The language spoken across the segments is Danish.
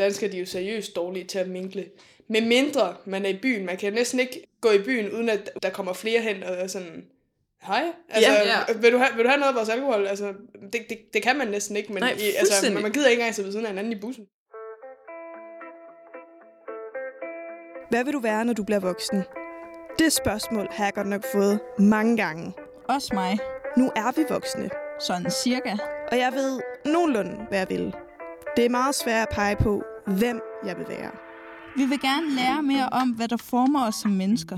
danskere de er jo seriøst dårlige til at minkle. Med mindre man er i byen. Man kan næsten ikke gå i byen, uden at der kommer flere hen og er sådan... Hej, altså, Ja. ja, Vil, du have, vil du have noget af vores alkohol? Altså, det, det, det kan man næsten ikke, men Nej, i, altså, man gider ikke engang sidde ved siden af hinanden i bussen. Hvad vil du være, når du bliver voksen? Det spørgsmål har jeg godt nok fået mange gange. Også mig. Nu er vi voksne, Sådan cirka. og jeg ved nogenlunde, hvad jeg vil. Det er meget svært at pege på, hvem jeg vil være. Vi vil gerne lære mere om, hvad der former os som mennesker.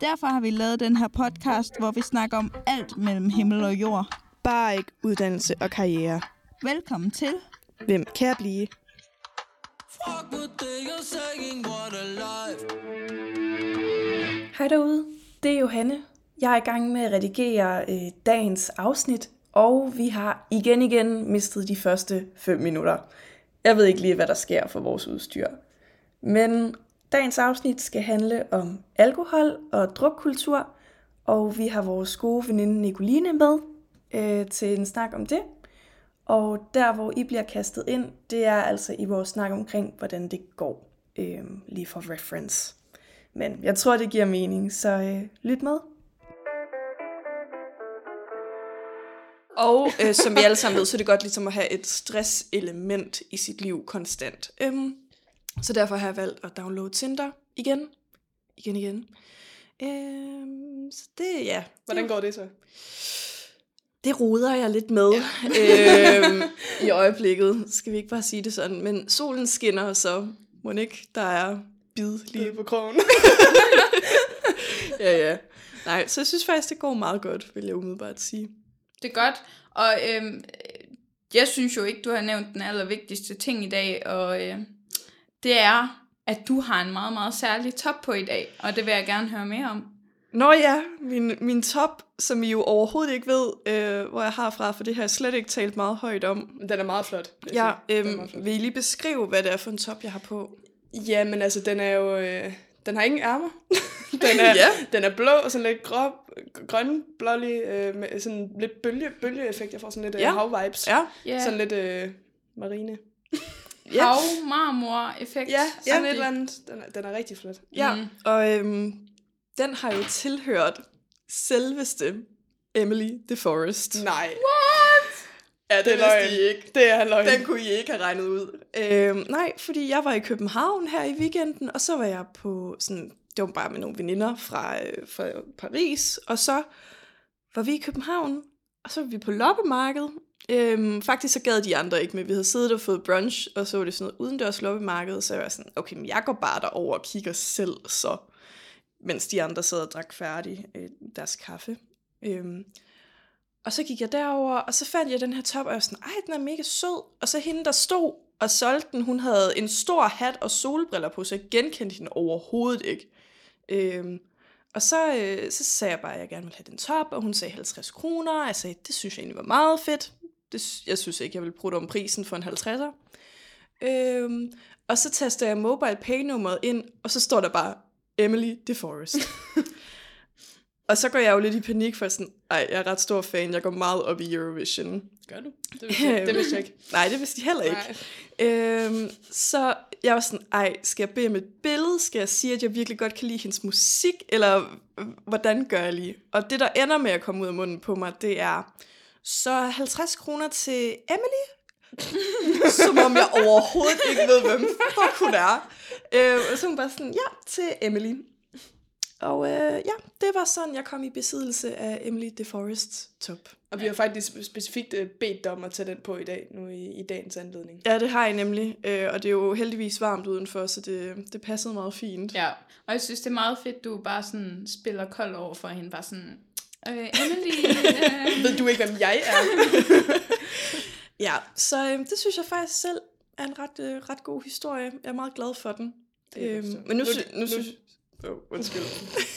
Derfor har vi lavet den her podcast, hvor vi snakker om alt mellem himmel og jord. Bare ikke uddannelse og karriere. Velkommen til. Hvem kan jeg blive? Fuck what they are saying, what a life. Hej derude, det er Johanne. Jeg er i gang med at redigere øh, dagens afsnit, og vi har igen igen mistet de første 5 minutter. Jeg ved ikke lige, hvad der sker for vores udstyr. Men dagens afsnit skal handle om alkohol og drukkultur, og vi har vores gode veninde Nicoline med øh, til en snak om det. Og der, hvor I bliver kastet ind, det er altså i vores snak omkring, hvordan det går, øh, lige for reference. Men jeg tror, det giver mening, så øh, lyt med. Og øh, som vi alle sammen ved, så er det godt ligesom at have et stresselement i sit liv konstant. Øhm, så derfor har jeg valgt at downloade Tinder igen. Igen, igen. Øhm, så det, ja. Hvordan går det så? det roder jeg lidt med øhm, i øjeblikket. Skal vi ikke bare sige det sådan. Men solen skinner, så må ikke, der er bid lige Lige på krogen. Ja, ja. Nej, så jeg synes faktisk, det går meget godt, vil jeg umiddelbart sige. Det er godt. Og øhm, jeg synes jo ikke, du har nævnt den allervigtigste ting i dag, og øh, det er, at du har en meget, meget særlig top på i dag, og det vil jeg gerne høre mere om. Nå ja, min, min top, som I jo overhovedet ikke ved, øh, hvor jeg har fra, for det har jeg slet ikke talt meget højt om. Men den er meget flot. Ja. Den er øhm, meget flot. vil I lige beskrive, hvad det er for en top, jeg har på? Ja, men altså, den er jo... Øh, den har ingen ærmer. den, er, Ja. den er blå og sådan lidt grå, grøn, blålig, øh, med sådan lidt bølge, bølgeeffekt. Jeg får sådan lidt øh, Ja. hav-vibes. Ja, Ja. Sådan lidt øh, marine. ja. Hav, marmor-effekt. Ja, sådan agtigt. et eller andet. Den er, den er rigtig flot. ja. Mm. og øhm, den har jo tilhørt selveste Emily DeForest. Nej. Ja, Det er løgn. ikke. Det er løgn. Den kunne I ikke have regnet ud. Øhm, nej, fordi jeg var i København her i weekenden, og så var jeg på sådan, det var bare med nogle veninder fra, øh, fra Paris, og så var vi i København, og så var vi på loppemarkedet. Øhm, faktisk så gad de andre ikke, men vi havde siddet og fået brunch, og så var det sådan noget udendørs loppemarked, så jeg var sådan, okay, men jeg går bare derover og kigger selv, så mens de andre sad og drak færdig øh, deres kaffe. Øhm, og så gik jeg derover, og så fandt jeg den her top, og jeg var sådan, ej, den er mega sød. Og så hende, der stod og solgte den, hun havde en stor hat og solbriller på, så jeg genkendte hende overhovedet ikke. Øhm, og så, øh, så sagde jeg bare, at jeg gerne ville have den top, og hun sagde 50 kroner. Jeg sagde, det synes jeg egentlig var meget fedt. Det, jeg synes ikke, jeg ville bruge om prisen for en 50'er. Øhm, og så taster jeg mobile pay nummeret ind, og så står der bare, Emily DeForest. og så går jeg jo lidt i panik for sådan, ej, jeg er ret stor fan, jeg går meget op i Eurovision. Gør du? Det vidste, det vidste jeg ikke. Nej, det vidste de heller ikke. Nej. Øhm, så jeg var sådan, ej, skal jeg bede om et billede? Skal jeg sige, at jeg virkelig godt kan lide hendes musik? Eller hvordan gør jeg lige? Og det, der ender med at komme ud af munden på mig, det er, så 50 kroner til Emily? Som om jeg overhovedet ikke ved, hvem fuck hun er. Øh, og så hun bare sådan, ja, til Emily. Og øh, ja, det var sådan, jeg kom i besiddelse af Emily DeForests top. Og vi har faktisk specifikt øh, bedt dig om at tage den på i dag, nu i, i dagens anledning. Ja, det har jeg nemlig, øh, og det er jo heldigvis varmt udenfor, så det, det passede meget fint. Ja, og jeg synes, det er meget fedt, du bare sådan spiller kold over for hende. Bare sådan, øh, Emily, øh. Ved du ikke, hvem jeg er? Ja, så øh, det synes jeg faktisk selv er en ret, øh, ret god historie. Jeg er meget glad for den. Øhm, men nu, Nu- nu, nu- synes Oh, undskyld.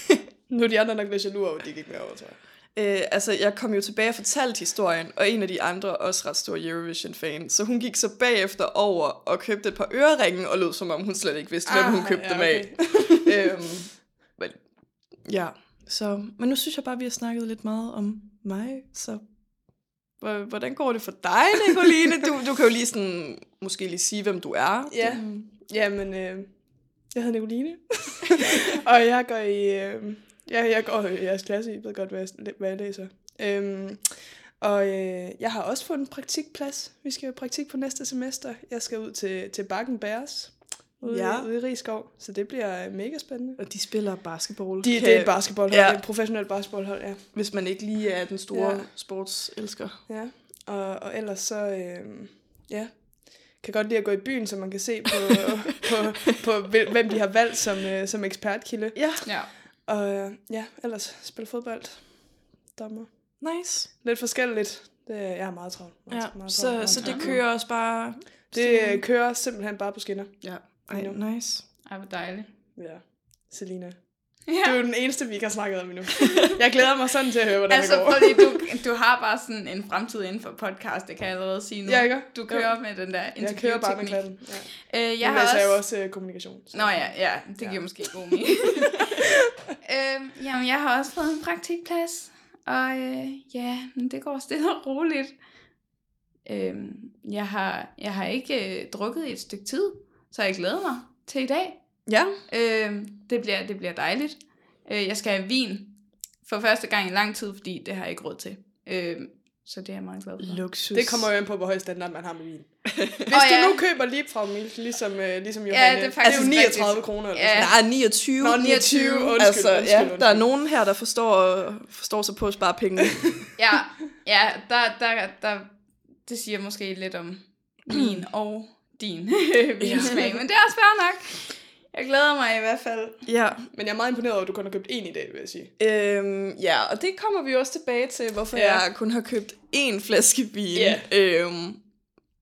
nu er de andre nok lidt jaloux over, at de gik med over, tror jeg. Øh, altså, jeg kom jo tilbage og fortalte historien, og en af de andre også ret stor Eurovision-fan. Så hun gik så bagefter over og købte et par øreringe, og lød som om hun slet ikke vidste, hvem hun Ah, købte ja, dem af. øhm, men, ja, så, men nu synes jeg bare, vi har snakket lidt meget om mig, så hvor- hvordan går det for dig, Nicoline? Du, du kan jo lige sådan måske lige sige, hvem du er. Ja, jamen, øh, jeg hedder Nicoline, og jeg går i, øh, ja, jeg går i jeres klasse, I ved godt, hvad jeg, hvad jeg læser. Øhm, og øh, jeg har også fået en praktikplads. Vi skal jo praktik på næste semester. Jeg skal ud til, til Bakken Bears ude, Ja. ude i Rigskov, så det bliver øh, mega spændende. Og de spiller basketball. De, Kan- det er et basketballhold, Ja. det er et professionelt basketballhold, ja. Hvis man ikke lige er den store. Ja. sportselsker. ja. Og, og ellers så, øh, ja, kan godt lide at gå i byen, så man kan se på, på, på, hvil- hvem de har valgt som, øh, som ekspertkilde. Ja, Ja. Og øh, ja, ellers spille fodbold. Dommer. nice. Lidt forskelligt. Det, jeg er meget travlt. Meget, Ja, meget så, meget så det kører også bare... Det øh, kører simpelthen bare på skinner. Ja, ej, nice. Ej, hvor dejligt. Ja. Selina. Ja. Du er jo den eneste, vi ikke har snakket om endnu. Jeg glæder mig sådan til at høre, hvordan Altså, det går. fordi du, du har bare sådan en fremtid inden for podcast, det kan jeg allerede sige nu. Ja, ikke? Du kører med den der Jeg kører bare med interviewteknik. klatten. Ja. Øh, Jeg Men har altså, også... jo også øh, kommunikation. Så. Nå ja, ja, det giver Ja. måske god mening. øhm, jamen, jeg har også fået en praktikplads, og øh, ja, men det går stille og roligt. Øhm, jeg, har, jeg har ikke øh, drukket i et stykke tid, så jeg glæder mig til i dag. Ja, Øhm, det, bliver, det bliver dejligt. Øh, jeg skal have vin for første gang i lang tid, fordi det har jeg ikke råd til. Øhm, så det er jeg meget glad for. luksus. Det kommer jo an på, hvor høj standard man har med vin. Hvis du ja. nu køber lige fra Milk, ligesom, øh, ligesom Johanne, det er det faktisk er jo 39 rigtigt. kroner. Eller Ja. Nej, 29. Nå, 29. Undskyld, altså, undskyld, ja, undskyld. der er nogen her, der forstår, forstår sig på at spare penge. Ja, ja der, der, der, det siger måske lidt om min og din vinsmag, men det er også fair nok. Jeg glæder mig i hvert fald. ja, Men jeg er meget imponeret over, at du kun har købt én i dag, vil jeg sige. øhm, ja, og det kommer vi også tilbage til, hvorfor Ja. jeg kun har købt én flaske vin. Ja. Øhm,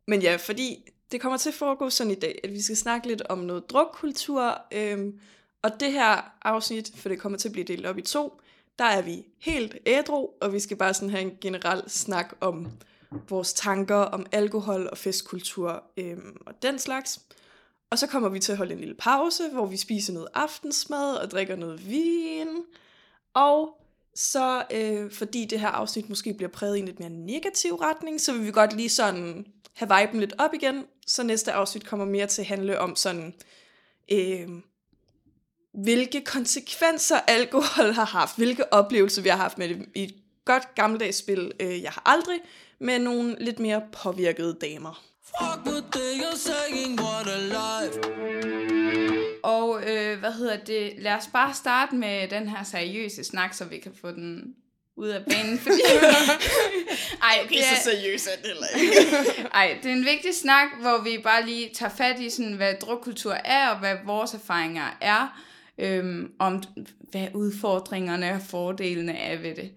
men ja, fordi det kommer til at foregå sådan i dag, at vi skal snakke lidt om noget drukkultur. Øhm, og det her afsnit, for det kommer til at blive delt op i to, der er vi helt ædru, og vi skal bare sådan have en generel snak om vores tanker om alkohol og festkultur øhm, og den slags. Og så kommer vi til at holde en lille pause, hvor vi spiser noget aftensmad og drikker noget vin. Og så, øh, fordi det her afsnit måske bliver præget i en lidt mere negativ retning, så vil vi godt lige sådan have viben lidt op igen. Så næste afsnit kommer mere til at handle om sådan, øh, hvilke konsekvenser alkohol har haft, hvilke oplevelser vi har haft med det i et godt gammeldags spil, øh, jeg har aldrig, med nogle lidt mere påvirkede damer. Fuck with the you're saying what a life. Og øh, hvad hedder det? Lad os bare starte med den her seriøse snak, så vi kan få den ud af banen. Fordi... Ej, okay, det er, seriøst er det heller ikke. ej, det er en vigtig snak, hvor vi bare lige tager fat i, sådan, hvad drukkultur er, og hvad vores erfaringer er. Øhm, om hvad udfordringerne og fordelene er ved det.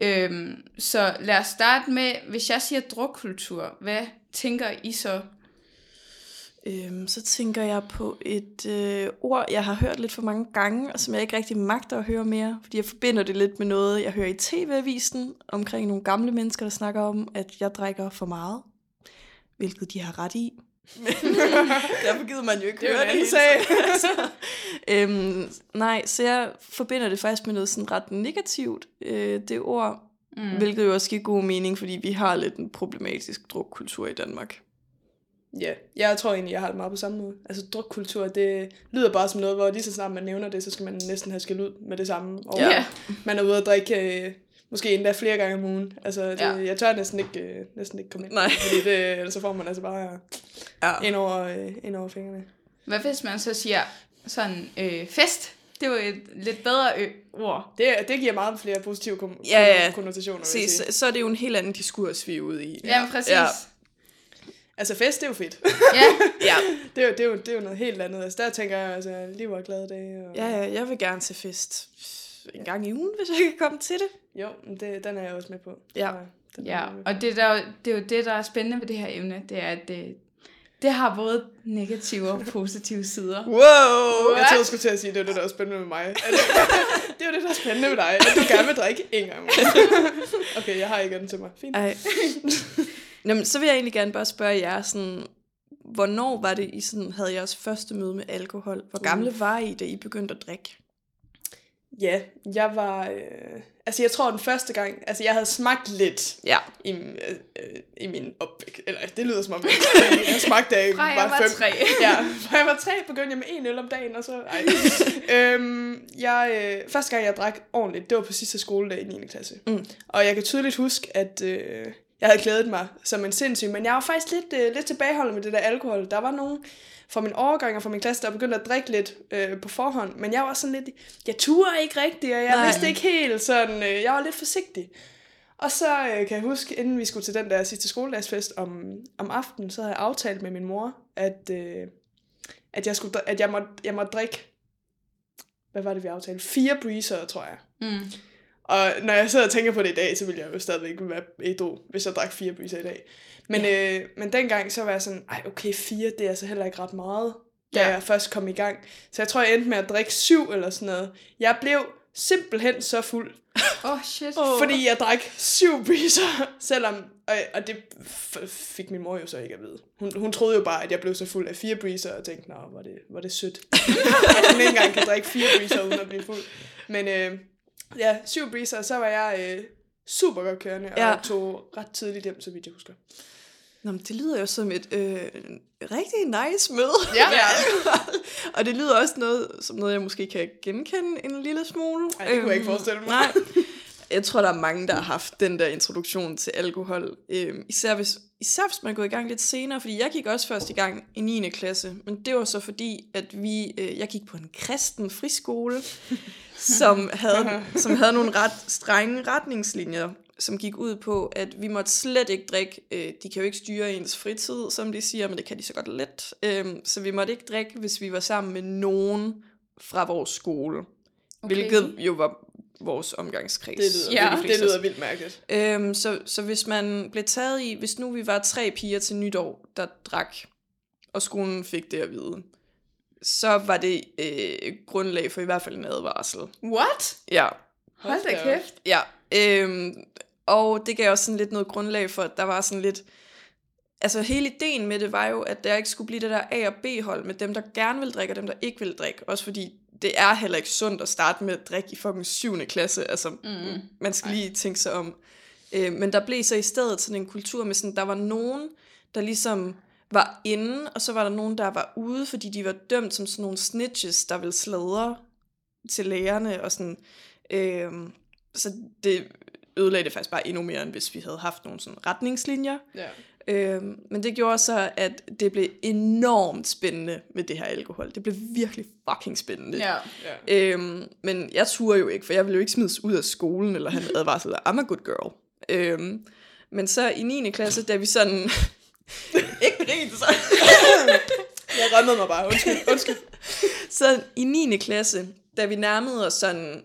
Øhm, så lad os starte med, hvis jeg siger drukkultur, hvad tænker I så? Øhm, så tænker jeg på et øh, ord, jeg har hørt lidt for mange gange, og som jeg ikke rigtig magter at høre mere, fordi jeg forbinder det lidt med noget, jeg hører i tv-avisen, omkring nogle gamle mennesker, der snakker om, at jeg drikker for meget, hvilket de har ret i. Derfor gider man jo ikke Det høre det sag. øhm, nej, så jeg forbinder det faktisk med noget sådan ret negativt, øh, det ord, mm. hvilket jo også giver god mening, fordi vi har lidt en problematisk drukkultur i Danmark. Ja, jeg tror egentlig, jeg har det meget på samme måde. Altså drukkultur, det lyder bare som noget, hvor lige så snart man nævner det, så skal man næsten have skæld ud med det samme. Og Ja. man er ude at drikke øh, måske endda flere gange om ugen. Altså, det, Ja. jeg tør næsten ikke, øh, næsten ikke komme ind. Nej. Fordi det, ellers så får man altså bare Ja. ind over, øh, ind over fingrene. Hvad hvis man så siger sådan øh, fest? Det er jo et lidt bedre ø- ord. Det, det giver meget flere positive kom- Ja, ja. konnotationer, Se, jeg så, så er det jo en helt anden diskurs, vi er ude i. Ja, præcis. Ja. Ja. Altså fest, det er jo fedt. ja. Ja. det, er jo, det, er jo, det er jo noget helt andet. Altså der tænker jeg, altså liv og glade dage. Og... ja, ja, jeg vil gerne til fest en gang i ugen, hvis jeg kan komme til det. Jo, men det, den er jeg også med på. Ja. Så, den ja. jeg med på. Og det, der, det er jo det, der er spændende ved det her emne, det er, at det, det har både negative og positive sider. Wow! Jeg troede, du skulle til at sige, at det var det, der var spændende med mig. Det er det, der er spændende med dig, at du gerne vil drikke en gang. ugen. Okay, jeg har ikke den til mig. Fint. Ej. Nå, men så vil jeg egentlig gerne bare spørge jer, sådan, hvornår var det, I sådan, havde jeres første møde med alkohol? Hvor gamle var I, da I begyndte at drikke? Ja, jeg var... Øh, altså, jeg tror, den første gang... Altså, jeg havde smagt lidt Ja. i, i, øh, i min opvækst. Eller, det lyder som om, jeg, jeg smagte, jeg Fra jeg var, fem. tre. Ja, fra jeg var tre, begyndte jeg med en øl om dagen, og så... Ej. øhm, jeg, øh, første gang, jeg drak ordentligt, det var på sidste skoledag i 9. klasse. Mm. Og jeg kan tydeligt huske, at øh, jeg havde glædet mig som en sindssyg, men jeg var faktisk lidt, øh, lidt tilbageholdet med det der alkohol. Der var nogen fra min overgang og fra min klasse, der begyndte at drikke lidt øh, på forhånd, men jeg var sådan lidt, jeg turde ikke rigtigt, og jeg Nej. Vidste ikke helt sådan, øh, jeg var lidt forsigtig. Og så øh, kan jeg huske, inden vi skulle til den der sidste skoledagsfest om, om aftenen, så havde jeg aftalt med min mor, at, øh, at, jeg, skulle, at jeg, måtte, jeg måtte drikke, hvad var det, vi aftalte? Fire breezer, tror jeg. Mm. Og når jeg sidder og tænker på det i dag, så vil jeg jo stadigvæk være ædru, hvis jeg drak fire breezer i dag. Men, ja. øh, men dengang, så var jeg sådan, ej okay, fire, det er altså heller ikke ret meget, da Ja. jeg først kom i gang. Så jeg tror, jeg endte med at drikke syv eller sådan noget. Jeg blev simpelthen så fuld, Åh, oh, shit. fordi jeg drak syv breezer, selvom, og, og det fik min mor jo så ikke at vide. Hun, hun troede jo bare, at jeg blev så fuld af fire breezer, og tænkte, nå, var det, var det sødt. at hun ikke engang kan drikke fire breezer, uden at blive fuld. Men øh, ja, syv breezer, så var jeg øh, super godt kørende, og Ja. ja. tog ret tidligt hjem, så vidt jeg husker. Nå, men det lyder jo som et øh, rigtig nice møde. Ja. ja. og det lyder også noget, som noget, jeg måske kan genkende en lille smule. Øhm, Ej, det kunne jeg ikke forestille mig. Nej. Jeg tror, der er mange, der har haft den der introduktion til alkohol. Øhm, især, hvis, især hvis man er gået i gang lidt senere, fordi jeg gik også først i gang i 9. klasse. Men det var så fordi, at vi, øh, jeg gik på en kristen friskole, som havde, som havde nogle ret strenge retningslinjer, som gik ud på, at vi måtte slet ikke drikke. Øh, de kan jo ikke styre ens fritid, som de siger, men det kan de så godt let. Øhm, så vi måtte ikke drikke, hvis vi var sammen med nogen fra vores skole. Okay. Hvilket jo var vores omgangskreds. Det lyder, Ja, det lyder vildt mærkeligt. Øhm, så, så hvis man blev taget i, hvis nu vi var tre piger til nytår, der drak, og skolen fik det at vide, så var det øh, grundlag for i hvert fald en advarsel. What? Ja, Hold da kæft. ja. Øhm, og det gav også sådan lidt noget grundlag for, at der var sådan lidt... Altså hele ideen med det var jo, at der ikke skulle blive det der A- og B-hold med dem, der gerne vil drikke, og dem, der ikke vil drikke. Også fordi det er heller ikke sundt at starte med at drikke i fucking 7. klasse. Altså, mm. man skal lige tænke sig om. Øh, men der blev så i stedet sådan en kultur med sådan, der var nogen, der ligesom var inde, og så var der nogen, der var ude, fordi de var dømt som sådan nogle snitches, der ville sladre til lærerne, og sådan, øh, så det ødelagde det faktisk bare endnu mere, end hvis vi havde haft nogle sådan retningslinjer. Ja. Øh, men det gjorde så, at det blev enormt spændende med det her alkohol. Det blev virkelig fucking spændende. Ja. ja. Øhm, men jeg turde jo ikke, for jeg ville jo ikke smides ud af skolen, eller have en advarsel I'm a good girl. Øhm, men så i 9. klasse, da vi sådan... grin, så... Jeg rømmede mig bare, undskyld, undskyld. så i 9. klasse, da vi nærmede os sådan...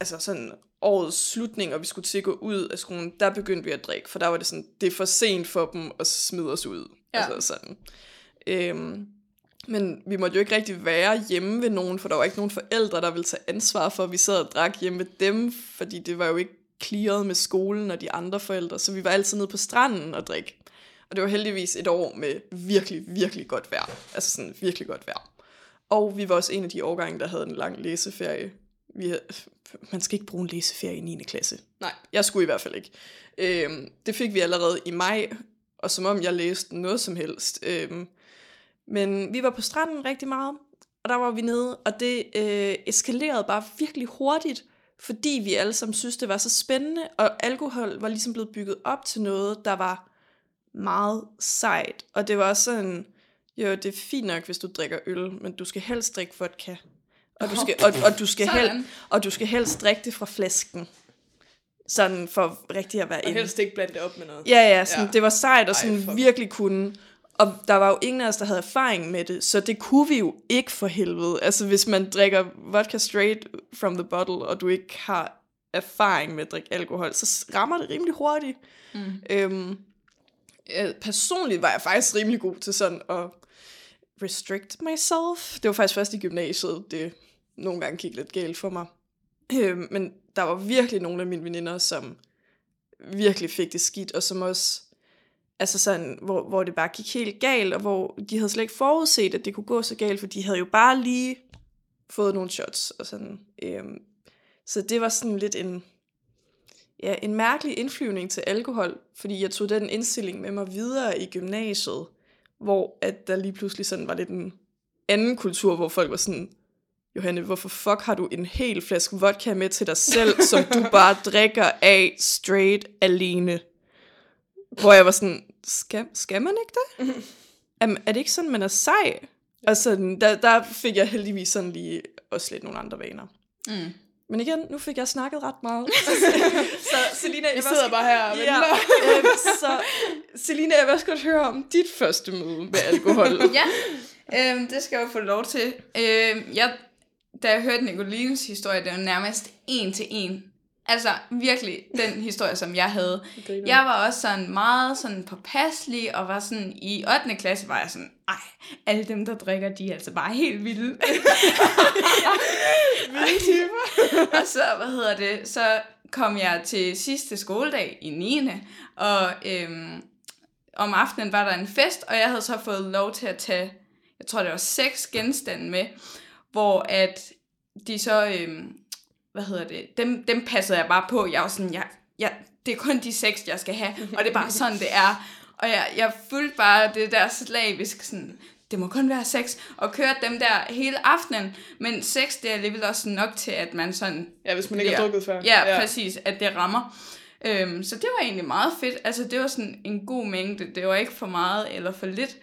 Altså sådan årets slutning, og vi skulle til at gå ud af skolen, der begyndte vi at drikke, for der var det sådan, det er for sent for dem at smide os ud. Ja. Altså sådan. Øhm, men vi måtte jo ikke rigtig være hjemme ved nogen, for der var ikke nogen forældre, der ville tage ansvar for, at vi sad og drak hjemme ved dem, fordi det var jo ikke clearet med skolen og de andre forældre, så vi var altid nede på stranden og drikke. Og det var heldigvis et år med virkelig, virkelig godt vejr. Altså sådan virkelig godt vejr. Og vi var også en af de årgange, der havde en lang læseferie. Vi havde, man skal ikke bruge en læseferie i 9. klasse. Nej. Jeg skulle i hvert fald ikke. Øhm, det fik vi allerede i maj, og som om jeg læste noget som helst. Øhm, men vi var på stranden rigtig meget, og der var vi nede, og det øh, eskalerede bare virkelig hurtigt, fordi vi alle sammen synes, det var så spændende, og alkohol var ligesom blevet bygget op til noget, der var meget sejt. Og det var også sådan, jo, det er fint nok, hvis du drikker øl, men du skal helst drikke vodka. Og du skal, og, og du skal, hel, Sådan. og du skal helst drikke det fra flasken. Sådan for rigtig at være Og inde. helst ikke blande det op med noget. Ja, ja, sådan, ja. Det var sejt og Ej, sådan fuck. virkelig kunne. Og der var jo ingen af os, der havde erfaring med det, så det kunne vi jo ikke for helvede. Altså hvis man drikker vodka straight from the bottle, og du ikke har erfaring med at drikke alkohol, så rammer det rimelig hurtigt. Mm. Øhm, øh, personligt var jeg faktisk rimelig god til sådan at restrict myself. Det var faktisk først i gymnasiet, det nogle gange gik lidt galt for mig. Øhm, men der var virkelig nogle af mine veninder, som virkelig fik det skidt, og som også, altså sådan, hvor, hvor det bare gik helt galt, og hvor de havde slet ikke forudset, at det kunne gå så galt, for de havde jo bare lige fået nogle shots og sådan. Øhm, så det var sådan lidt en, ja, en mærkelig indflyvning til alkohol, fordi jeg tog den indstilling med mig videre i gymnasiet, hvor at der lige pludselig sådan var lidt en anden kultur, hvor folk var sådan, Johanne, hvorfor fuck har du en hel flaske vodka med til dig selv, som du bare drikker af straight alene? Hvor jeg var sådan, skal, skal man ikke det? Er, er det ikke sådan, man er sej? Og sådan, der, der fik jeg heldigvis sådan lige også lidt nogle andre vaner. Mm. Men igen, nu fik jeg snakket ret meget. så Selina, Jeg sidder bare her og Ja, øhm, så Selina, jeg vil også godt høre om dit første møde med alkohol. Ja, øhm, det skal jeg jo få lov til. Øhm, jeg, da jeg hørte Nicolines historie, det var nærmest en til en. Altså virkelig den historie, som jeg havde. Jeg var også sådan meget sådan påpasselig, og var sådan i 8. klasse, var jeg sådan, ej, alle dem, der drikker, de er altså bare helt vilde. og så, hvad hedder det, så kom jeg til sidste skoledag i 9. Og øhm, om aftenen var der en fest, og jeg havde så fået lov til at tage, jeg tror det var seks genstande med, hvor at de så, øhm, hvad hedder det, dem, dem passede jeg bare på. Jeg var sådan, jeg, jeg, det er kun de seks, jeg skal have, og det er bare sådan, det er. Og jeg, jeg fulgte bare det der slavisk sådan, det må kun være seks, og kørte dem der hele aftenen, men seks, det er alligevel også nok til, at man sådan Ja, hvis man ikke har drukket før. Ja, ja, præcis, at det rammer. Øhm, så det var egentlig meget fedt. Altså, det var sådan en god mængde. Det var ikke for meget eller for lidt.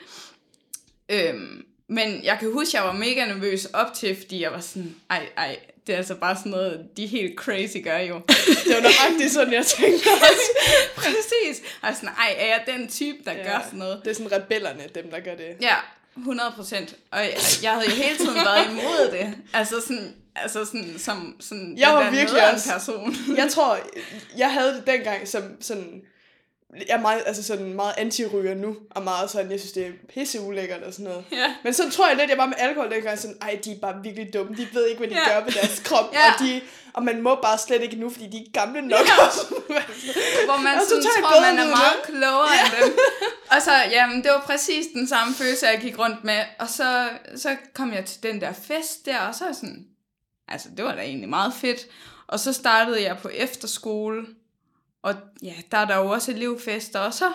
Øhm, men jeg kan huske, at jeg var mega nervøs op til, fordi jeg var sådan, ej, ej, det er altså bare sådan noget, de helt crazy gør jo. Det var nøjagtigt sådan, jeg tænkte også. Præcis. Og sådan, ej, er jeg den type, der ja. gør sådan noget? Det er sådan rebellerne, dem der gør det. Ja, 100 procent. Og jeg, jeg havde jo hele tiden været imod det. Altså sådan, altså sådan som sådan Jeg var virkelig også- person. Jeg tror, jeg havde det dengang som sådan... Jeg er meget, altså sådan meget anti-ryger nu, og meget sådan, jeg synes, det er pisse ulækkert og sådan noget. Ja. Men så tror jeg lidt, jeg var med alkohol dengang sådan, ej, de er bare virkelig dumme, de ved ikke, hvad de Ja. gør med deres krop, Ja. og, de, og man må bare slet ikke nu, fordi de er gamle nok. Ja. noget. Hvor man Og så sådan totalt tror, man er meget ud klogere end dem. Og så, jamen, det var præcis den samme følelse, jeg gik rundt med. Og så, så kom jeg til den der fest der, og så sådan, altså, det var da egentlig meget fedt. Og så startede jeg på efterskole, og ja, der er der jo også elevfester, og så,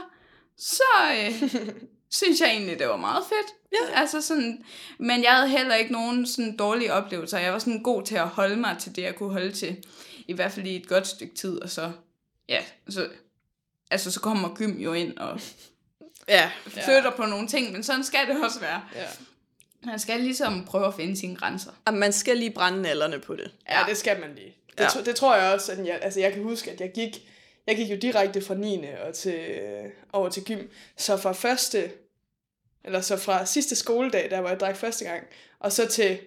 så øh, synes jeg egentlig, det var meget fedt. Ja. Altså sådan, men jeg havde heller ikke nogen sådan dårlige oplevelser. Jeg var sådan god til at holde mig til det, jeg kunne holde til. I hvert fald i et godt stykke tid, og så, ja, så, altså så kommer gym jo ind og ja. flytter på nogle ting, men sådan skal det også være. Ja. Man skal ligesom prøve at finde sine grænser. Og man skal lige brænde nallerne på det. Ja, det skal man lige. Det, Ja. ja. det tror jeg også, at jeg, altså jeg kan huske, at jeg gik, jeg gik jo direkte fra 9. Og til, øh, over til gym. Så fra første, eller så fra sidste skoledag, der hvor jeg drak første gang, og så til,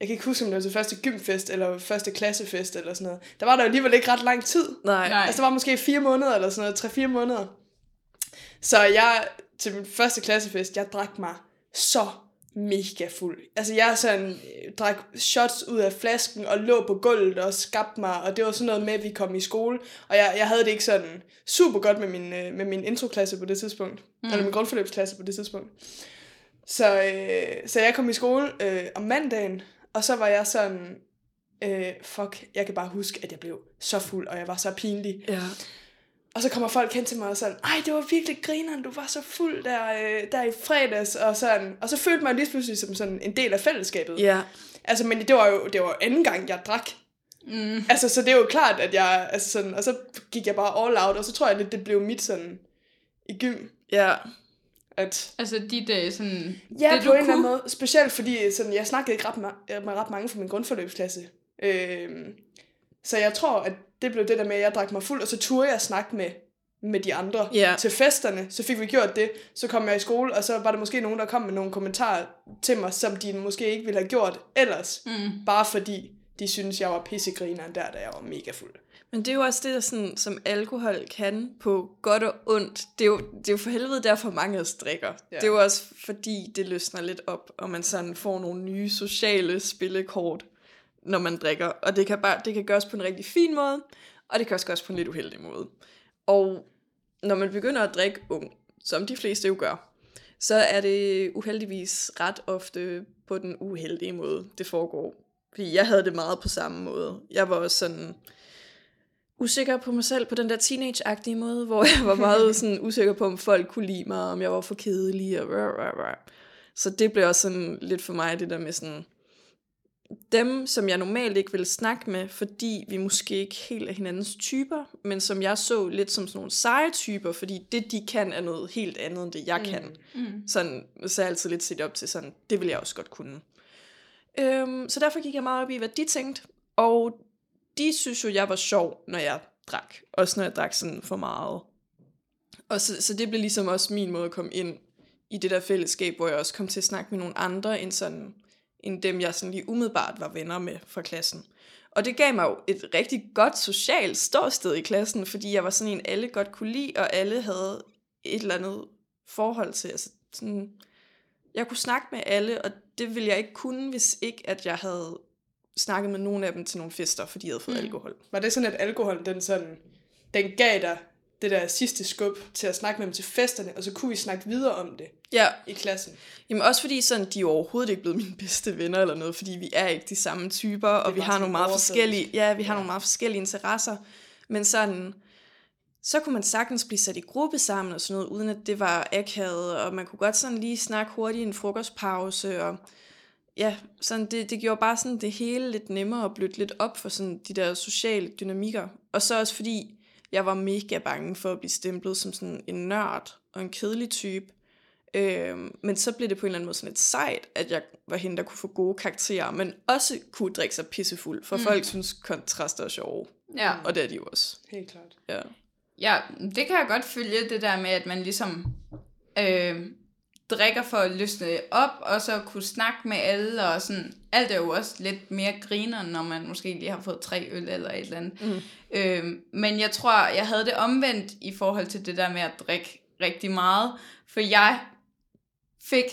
jeg kan ikke huske, om det var til første gymfest, eller første klassefest, eller sådan noget. Der var der alligevel ikke ret lang tid. Nej. Nej. Altså, der var måske fire måneder, eller sådan noget, tre-fire måneder. Så jeg, til min første klassefest, jeg drak mig så mega fuld. Altså, jeg sådan, øh, drak shots ud af flasken, og lå på gulvet og skabte mig, og det var sådan noget med, at vi kom i skole, og jeg, jeg havde det ikke sådan super godt med min, øh, med min introklasse på det tidspunkt, mm. eller min grundforløbsklasse på det tidspunkt. Så, øh, så jeg kom i skole øh, om mandagen, og så var jeg sådan, øh, fuck, jeg kan bare huske, at jeg blev så fuld, og jeg var så pinlig. Ja. Og så kommer folk hen til mig og sådan, ej, det var virkelig grineren, du var så fuld der, øh, der i fredags, og sådan. Og så følte man lige pludselig som sådan en del af fællesskabet. Ja. Altså, men det var jo det var jo anden gang, jeg drak. Mm. Altså, så det er jo klart, at jeg, altså sådan, og så gik jeg bare all out, og så tror jeg lidt, det blev mit sådan i gym, Ja. at Altså dit øh, sådan... Ja, det, på en eller anden måde. Specielt fordi sådan, jeg snakkede ikke ret med ret mange fra min grundforløbsklasse. Øhm, så jeg tror, at det blev det der med, at jeg drak mig fuld, og så turde jeg snakke med, med de andre Ja. til festerne. Så fik vi gjort det. Så kom jeg i skole, og så var der måske nogen, der kom med nogle kommentarer til mig, som de måske ikke ville have gjort ellers. Mm. Bare fordi de synes jeg var pissegrineren der, da jeg var mega fuld. Men det er jo også det, der sådan, som alkohol kan på godt og ondt. Det er jo, det er jo for helvede derfor mange af drikker. Ja. Det er jo også fordi, det løsner lidt op, og man sådan får nogle nye sociale spillekort, når man drikker. Og det kan, bare, det kan gøres på en rigtig fin måde, og det kan også gøres på en lidt uheldig måde. Og når man begynder at drikke ung, som de fleste jo gør, så er det uheldigvis ret ofte på den uheldige måde, det foregår. Fordi jeg havde det meget på samme måde. Jeg var også sådan usikker på mig selv på den der teenage-agtige måde, hvor jeg var meget sådan usikker på, om folk kunne lide mig, om jeg var for kedelig og rah, rah, rah. Så det blev også sådan lidt for mig, det der med sådan, dem, som jeg normalt ikke ville snakke med, fordi vi måske ikke helt er hinandens typer, men som jeg så lidt som sådan nogle seje typer, fordi det, de kan, er noget helt andet, end det, jeg kan. Mm. Sådan, så er jeg altid lidt set op til sådan, det vil jeg også godt kunne. Øhm, så derfor gik jeg meget op i, hvad de tænkte, og de synes jo, jeg var sjov, når jeg drak. Også når jeg drak sådan for meget. Og så, så det blev ligesom også min måde at komme ind i det der fællesskab, hvor jeg også kom til at snakke med nogle andre, end, sådan, end dem, jeg sådan lige umiddelbart var venner med fra klassen. Og det gav mig jo et rigtig godt socialt ståsted i klassen, fordi jeg var sådan en, alle godt kunne lide, og alle havde et eller andet forhold til. Altså sådan, jeg kunne snakke med alle, og det ville jeg ikke kunne, hvis ikke at jeg havde snakket med nogen af dem til nogle fester, fordi jeg havde fået mm. alkohol. Var det sådan, at alkohol, den sådan, den gav dig det der sidste skub til at snakke med dem til festerne, og så kunne vi snakke videre om det Ja, i klassen? Jamen også fordi sådan, de er overhovedet ikke blevet mine bedste venner eller noget, fordi vi er ikke de samme typer, og vi har nogle meget overfladisk. forskellige, ja, vi har nogle meget forskellige interesser. Men sådan, så kunne man sagtens blive sat i gruppe sammen og sådan noget, uden at det var akavet, og man kunne godt sådan lige snakke hurtigt i en frokostpause, og ja, sådan det, det gjorde bare sådan det hele lidt nemmere at blødt lidt op for sådan de der sociale dynamikker. Og så også fordi, jeg var mega bange for at blive stemplet som sådan en nørd og en kedelig type. Øhm, men så blev det på en eller anden måde sådan lidt sejt, at jeg var hende, der kunne få gode karakterer, men også kunne drikke sig pissefuld, for mm. folk synes kontraster er sjove. Ja. Og det er de jo også. Helt klart. Ja. Ja, det kan jeg godt følge, det der med, at man ligesom øh, drikker for at løsne op, og så kunne snakke med alle, og sådan, alt er jo også lidt mere griner, når man måske lige har fået tre øl eller et eller andet. Mm. Øh, men jeg tror, jeg havde det omvendt i forhold til det der med at drikke rigtig meget, for jeg fik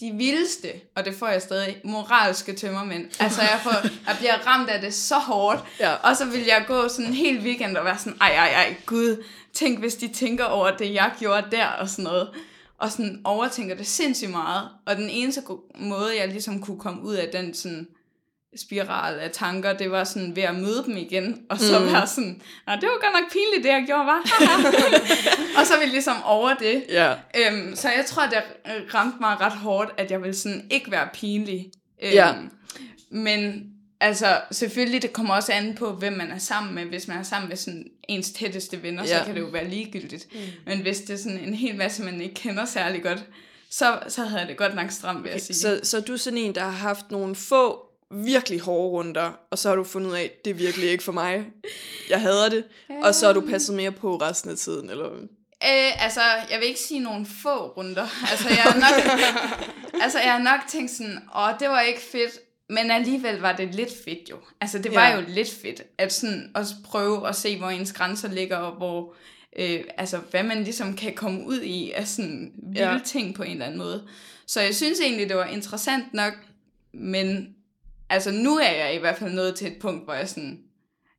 de vildeste, og det får jeg stadig, moralske tømmermænd. Altså, jeg, får, jeg bliver ramt af det så hårdt. Ja. Og så vil jeg gå sådan en hel weekend og være sådan, ej, ej, ej, gud, tænk hvis de tænker over det, jeg gjorde der, og sådan noget. Og sådan overtænker det sindssygt meget. Og den eneste måde, jeg ligesom kunne komme ud af den sådan spiral af tanker, det var sådan ved at møde dem igen, og så mm. være sådan, Nå, det var godt nok pinligt, det jeg gjorde, var. og så ville ligesom over det. Ja. Øhm, så jeg tror, det ramte mig ret hårdt, at jeg ville sådan ikke være pinlig. Øhm, Ja. Men altså, selvfølgelig, det kommer også an på, hvem man er sammen med. Hvis man er sammen med sådan ens tætteste venner, ja. Så kan det jo være ligegyldigt. Mm. Men hvis det er sådan en hel masse, man ikke kender særlig godt, så, så havde jeg det godt nok stramt, vil jeg sige. Så, så du er sådan en, der har haft nogle få virkelig hårde runder, og så har du fundet ud af, det er virkelig ikke for mig. Jeg hader det. Og så har du passet mere på resten af tiden, eller? Øh, altså, jeg vil ikke sige nogle få runder. Altså, jeg har nok, altså, jeg har nok tænkt sådan, åh, det var ikke fedt, men alligevel var det lidt fedt jo. Altså, det var Ja. jo lidt fedt, at sådan også prøve at se, hvor ens grænser ligger, og hvor, øh, altså, hvad man ligesom kan komme ud i af sådan vilde Ja. ting på en eller anden måde. Så jeg synes egentlig, det var interessant nok, men altså, nu er jeg i hvert fald nået til et punkt, hvor jeg sådan,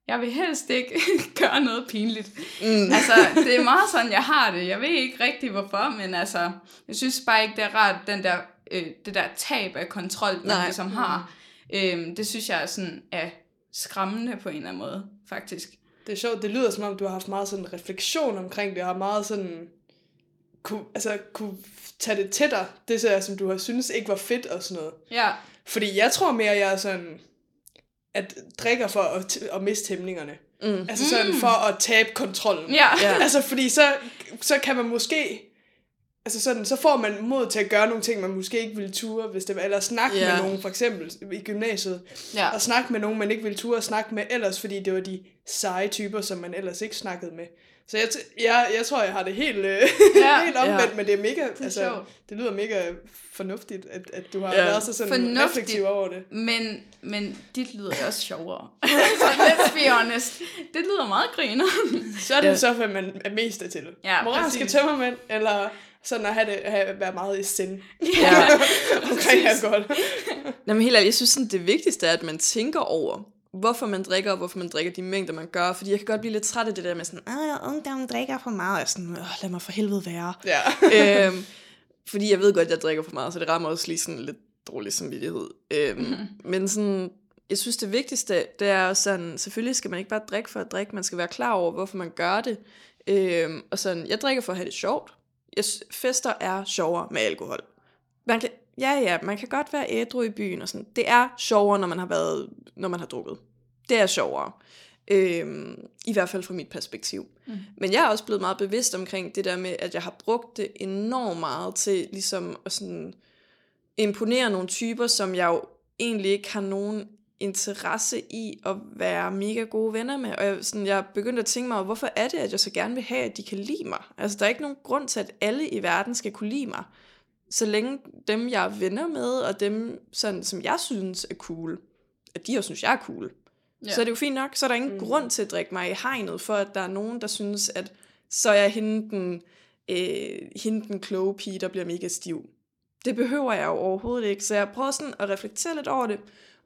jeg vil helst ikke gøre noget pinligt. Mm. Altså, det er meget sådan, jeg har det. Jeg ved ikke rigtig, hvorfor, men altså, jeg synes bare ikke, det er rart, den der, øh, det der tab af kontrol, man Nej. ligesom har. Øhm, det synes jeg er sådan, er skræmmende på en eller anden måde, faktisk. Det er sjovt, det lyder som om, du har haft meget sådan refleksion omkring det, og har meget sådan, kunne, altså, kunne tage det til dig, det så, som du har synes ikke var fedt og sådan noget. Ja, Fordi jeg tror mere, jeg er sådan, at drikker for at, at miste hæmningerne. Mm. Altså sådan for at tabe kontrollen. Ja. ja. Altså fordi så, så kan man måske, altså sådan, så får man mod til at gøre nogle ting, man måske ikke ville ture, hvis det var, eller snakke Ja. med nogen, for eksempel i gymnasiet, ja. og snakke med nogen, man ikke ville ture at snakke med ellers, fordi det var de seje typer, som man ellers ikke snakkede med. Så jeg, jeg, jeg tror, jeg har det helt, øh, Ja. helt omvendt, Ja. men det er mega, det, altså, sjovt. det lyder mega fornuftigt, at, at du har Ja. været så sådan Fornuftigt. reflektiv over det. Men, men dit lyder også sjovere. så let's be honest. Det lyder meget griner. Så er det Ja. så, hvad man er mest til. Ja, Moralske tømmermænd, eller sådan at have det, have, være meget i sind Ja. omkring alkohol. Nå, men helt ærligt, jeg synes sådan, det vigtigste er, at man tænker over, hvorfor man drikker, og hvorfor man drikker de mængder, man gør. Fordi jeg kan godt blive lidt træt af det der med sådan, ah, ungdommen drikker for meget. Og jeg sådan, Åh, lad mig for helvede være. Ja. øhm, fordi jeg ved godt, at jeg drikker for meget, så det rammer også lige sådan lidt dårlig samvittighed. Øhm, mm-hmm. Men sådan, jeg synes det vigtigste, det er sådan, selvfølgelig skal man ikke bare drikke for at drikke, man skal være klar over, hvorfor man gør det. Øhm, og sådan, jeg drikker for at have det sjovt. Jeg, fester er sjovere med alkohol. Man kan, ja, ja, man kan godt være ædru i byen og sådan. Det er sjovere, når man har været, når man har drukket. Det er sjovere. Øhm, I hvert fald fra mit perspektiv. Mm. Men jeg er også blevet meget bevidst omkring det der med, at jeg har brugt det enormt meget til ligesom at sådan imponere nogle typer, som jeg jo egentlig ikke har nogen interesse i at være mega gode venner med. Og jeg, sådan, jeg begyndte at tænke mig, hvorfor er det, at jeg så gerne vil have, at de kan lide mig? Altså, der er ikke nogen grund til, at alle i verden skal kunne lide mig. Så længe dem, jeg er venner med, og dem, sådan, som jeg synes er cool, at de også synes, jeg er cool, ja. så er det jo fint nok. Så er der ingen mm. grund til at drikke mig i hegnet, for at der er nogen, der synes, at så er jeg hende den, øh, hende den kloge pige, der bliver mega stiv. Det behøver jeg jo overhovedet ikke. Så jeg prøver sådan at reflektere lidt over det,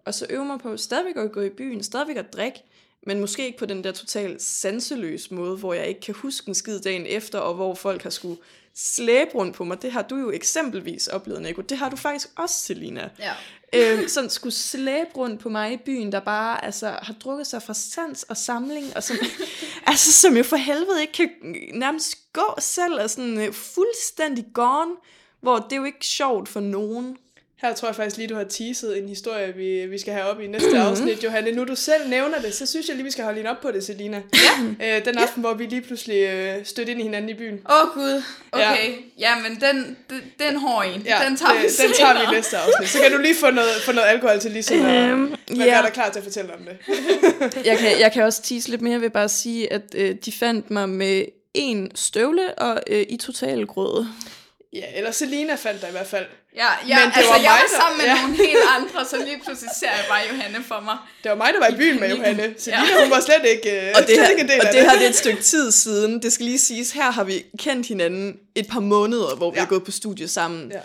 og så øve mig på stadigvæk at gå i byen, stadigvæk at drikke, men måske ikke på den der totalt sanseløs måde, hvor jeg ikke kan huske en skid dagen efter, og hvor folk har skulle slæbe rundt på mig. Det har du jo eksempelvis oplevet, Nico. Det har du faktisk også, Selina. Ja. Øhm, sådan skulle slæbe rundt på mig i byen, der bare altså, har drukket sig fra sans og samling, og som, altså, som jo for helvede ikke kan nærmest gå selv, og sådan øh, fuldstændig gone, hvor det er jo ikke sjovt for nogen. Her tror jeg faktisk lige, du har teaset en historie, vi, vi skal have op i næste afsnit. Johanne, nu du selv nævner det, så synes jeg lige, vi skal holde hende op på det, Selina. Ja. Øh, den aften, hvor vi lige pludselig øh, stødte ind i hinanden i byen. Åh oh, gud, okay. Ja. Jamen, den, den, den hård en. Ja, den tager vi det, den tager vi i senere. næste afsnit. Så kan du lige få noget, få noget alkohol til lige sådan Øhm, være ja. der klar til at fortælle om det. Jeg kan, jeg kan også tease lidt mere ved bare at sige, at øh, de fandt mig med en støvle og øh, i total grøde. Ja, eller Selina fandt dig i hvert fald. Ja, ja Men det altså, var jeg mig, var der- sammen med ja. nogle helt andre, så lige pludselig ser jeg bare Johanne for mig. Det var mig, der var i byen med. Johanne. Selina, Ja. hun var slet ikke, øh, Og det, slet ikke en her, del og af det her det er et stykke tid siden. Det skal lige siges, her har vi kendt hinanden et par måneder, hvor vi Ja. har gået på studie sammen. Ja.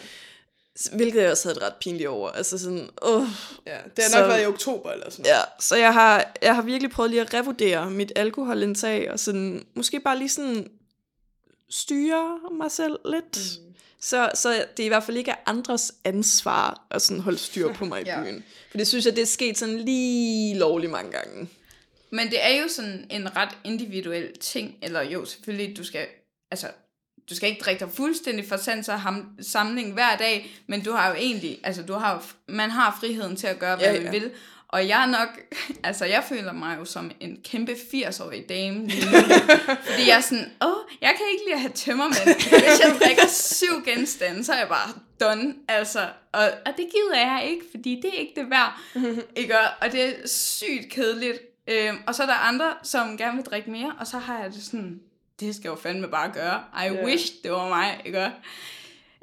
Hvilket jeg også havde det ret pinligt over. Altså sådan, åh. Ja, det har Så- nok været i oktober eller sådan noget. Ja, så jeg har, jeg har virkelig prøvet lige at revurdere mit alkoholindtag, og sådan, måske bare lige sådan styre mig selv lidt. Mm. Så, så det er i hvert fald ikke andres ansvar at sådan holde styr på mig i Ja. byen. For det synes jeg, det er sket sådan lige lovligt mange gange. Men det er jo sådan en ret individuel ting, eller jo, selvfølgelig, du skal, altså, du skal ikke drikke dig fuldstændig for sans og ham, samling hver dag, men du har jo egentlig, altså, du har man har friheden til at gøre, hvad Ja, ja, ja. man vil. Og jeg er nok, altså jeg føler mig jo som en kæmpe 80-årig dame lige nu. fordi jeg er sådan, åh, jeg kan ikke lide at have tømmermænd. Hvis jeg drikker syv genstande, så er jeg bare done. Altså, og, og det gider jeg ikke, fordi det er ikke det værd. ikke? Og- det er sygt kedeligt. Øhm, og så er der andre, som gerne vil drikke mere, og så har jeg det sådan, det skal jeg jo fandme bare gøre. I Ja. wish, det var mig, ikke?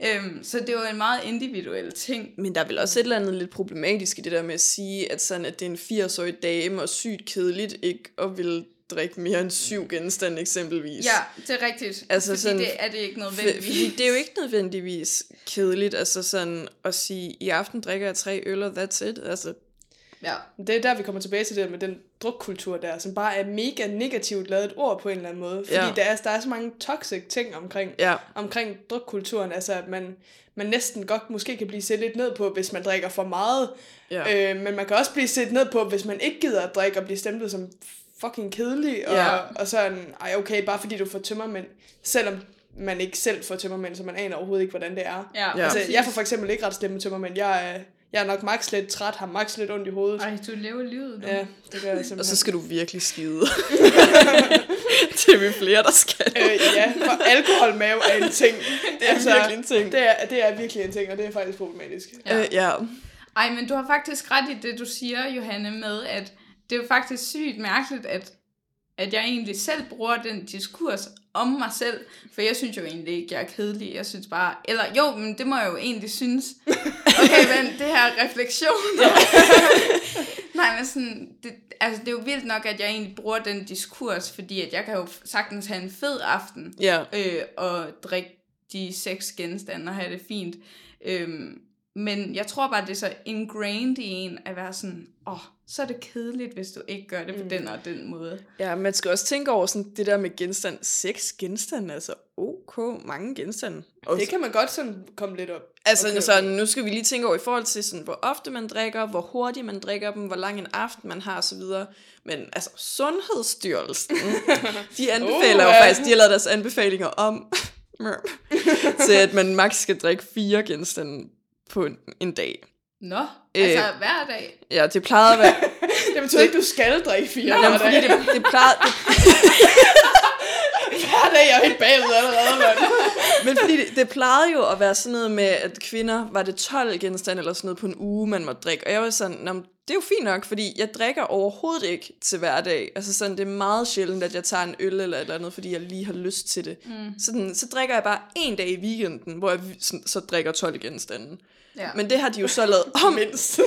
Øhm, så det jo en meget individuel ting. Men der er vel også et eller andet lidt problematisk i det der med at sige, at, sådan, at det er en 80-årig dame og sygt kedeligt ikke at ville drikke mere end syv genstande eksempelvis. Ja, det er rigtigt. Altså fordi sådan- det er det ikke nødvendigvis. det er jo ikke nødvendigvis kedeligt, altså sådan at sige, i aften drikker jeg tre øl, og that's it. Altså, Ja. Det er der, vi kommer tilbage til det med den drukkultur der, som bare er mega negativt lavet et ord på en eller anden måde. Fordi Ja. der, er, der er så mange toxic ting omkring, ja. omkring drukkulturen. Altså, at man, man næsten godt måske kan blive set lidt ned på, hvis man drikker for meget. ja. Øh, men man kan også blive set ned på, hvis man ikke gider at drikke og blive stemplet som fucking kedelig. Og, Ja. og sådan, ej okay, bare fordi du får tømmermænd. Selvom man ikke selv får tømmermænd, så man aner overhovedet ikke, hvordan det er. Ja. Altså, jeg får for eksempel ikke ret slemme tømmermænd. Jeg er, jeg er nok max lidt træt, har max lidt ondt i hovedet. Ej, du lever livet, du. Ja, det gør jeg simpelthen. Og så skal du virkelig skide. det er vi flere, der skal. øh, ja, for alkoholmave er en ting. Det er virkelig en ting. Det er, det er virkelig en ting, og det er faktisk problematisk. Ja. Øh, ja. Ej, men du har faktisk ret i det, du siger, Johanne, med, at det er jo faktisk sygt mærkeligt, at, at jeg egentlig selv bruger den diskurs om mig selv, for jeg synes jo egentlig ikke, jeg er kedelig. Jeg synes bare, eller jo, men det må jeg jo egentlig synes. Okay, men det her refleksion. Nej, men sådan, det, altså det er jo vildt nok, at jeg egentlig bruger den diskurs, fordi at jeg kan jo sagtens have en fed aften, Ja. øh, og drikke de seks genstande og have det fint. Øhm, men jeg tror bare, det er så ingrained i en at være sådan, åh, oh, så er det kedeligt, hvis du ikke gør det på mm. den og den måde. ja, man skal også tænke over sådan det der med genstand. Seks genstande, altså ok. mange genstande. Og Det kan man godt sådan komme lidt op. Altså, Okay. sådan, nu skal vi lige tænke over i forhold til, sådan, hvor ofte man drikker, hvor hurtigt man drikker dem, hvor lang en aften man har osv. Men altså, Sundhedsstyrelsen, de anbefaler jo Uha. faktisk, de har lavet deres anbefalinger om, til at man maks skal drikke fire genstande på en, en dag. Nå, Øh. altså hver dag. Ja, det plejede at være... Det betyder ikke, du skal drikke fire Jamen, hver fordi dag. det, det plejede, det, Hver dag jeg er helt bagud allerede, mand. Men fordi det, det plejede jo at være sådan noget med, at kvinder, var det 12 genstande eller sådan noget på en uge, man måtte drikke. Og jeg var sådan, Nå, det er jo fint nok, fordi jeg drikker overhovedet ikke til hverdag. Altså sådan, det er meget sjældent, at jeg tager en øl eller et eller andet, fordi jeg lige har lyst til det. Mm. Sådan, så drikker jeg bare en dag i weekenden, hvor jeg sådan, så drikker 12 genstande. Ja. Men det har de jo så lavet om mindst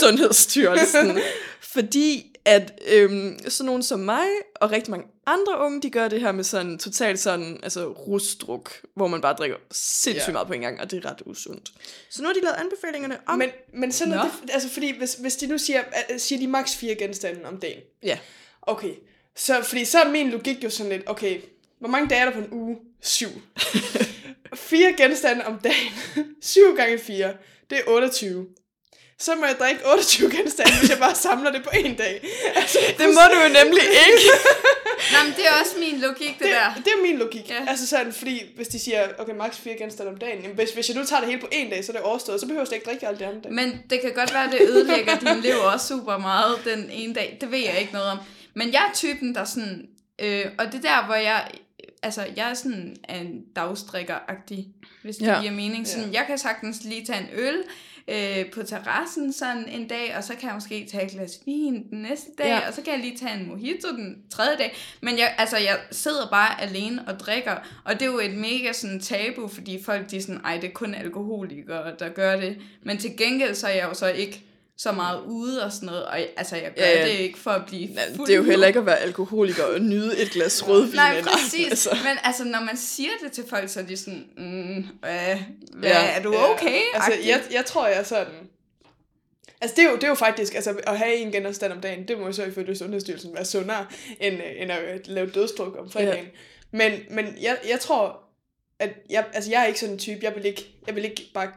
Sundhedsstyrelsen. fordi at øhm, sådan nogen som mig og rigtig mange andre unge, de gør det her med sådan totalt sådan, altså rustdruk, hvor man bare drikker sindssygt Ja. meget på en gang, og det er ret usundt. Så nu har de lavet anbefalingerne om... Men, men sådan noget, det, altså fordi hvis, hvis de nu siger, at- siger de maks fire genstande om dagen. Ja. Okay, så, fordi så er min logik jo sådan lidt, okay, hvor mange dage er der på en uge? Syv. fire genstande om dagen. Syv gange fire, det er 28. Så må jeg drikke 28 genstande, hvis jeg bare samler det på en dag. Altså, Det må du jo nemlig ikke. Nå, men det er også min logik, det, det, der. det er min logik. Ja. Altså sådan, fordi hvis de siger, okay, maks fire genstande om dagen, jamen, hvis, hvis jeg nu tager det hele på en dag, så er det overstået, så behøver jeg ikke drikke alt det andre dag. Men det kan godt være, at det ødelægger din liv også super meget den ene dag. Det ved jeg ikke noget om. Men jeg er typen, der sådan... Øh, og det er der, hvor jeg... Altså, jeg er sådan en dagsdrikker-agtig, hvis det Ja. ja. giver mening. Sådan, Jeg kan sagtens lige tage en øl øh, på terrassen sådan en dag, og så kan jeg måske tage et glas vin den næste dag, Ja. ja. og så kan jeg lige tage en mojito den tredje dag. Men jeg, altså, jeg sidder bare alene og drikker, og det er jo et mega sådan tabu, fordi folk de er sådan, ej, det er kun alkoholikere, der gør det. Men til gengæld så er jeg jo så ikke så meget ude og sådan noget, og altså, jeg gør Ja, ja, ja. ja. det ikke for at blive Ja, fuld det er jo heller ikke at være alkoholiker og nyde et glas rødvin Nej, præcis. altså. Men altså, når man siger det til folk, så er de sådan, mm, hvad, Ja. er du okay? Altså, Agtigt. jeg, jeg tror, jeg er sådan... Altså, det er, jo, det er jo faktisk, altså, at have en genstand om dagen, det må jo så ifølge Sundhedsstyrelsen være sundere, end, øh, end at lave dødstruk om fredagen. Ja. Men, men jeg, jeg tror, at jeg, altså, jeg er ikke sådan en type, jeg vil ikke, jeg vil ikke bare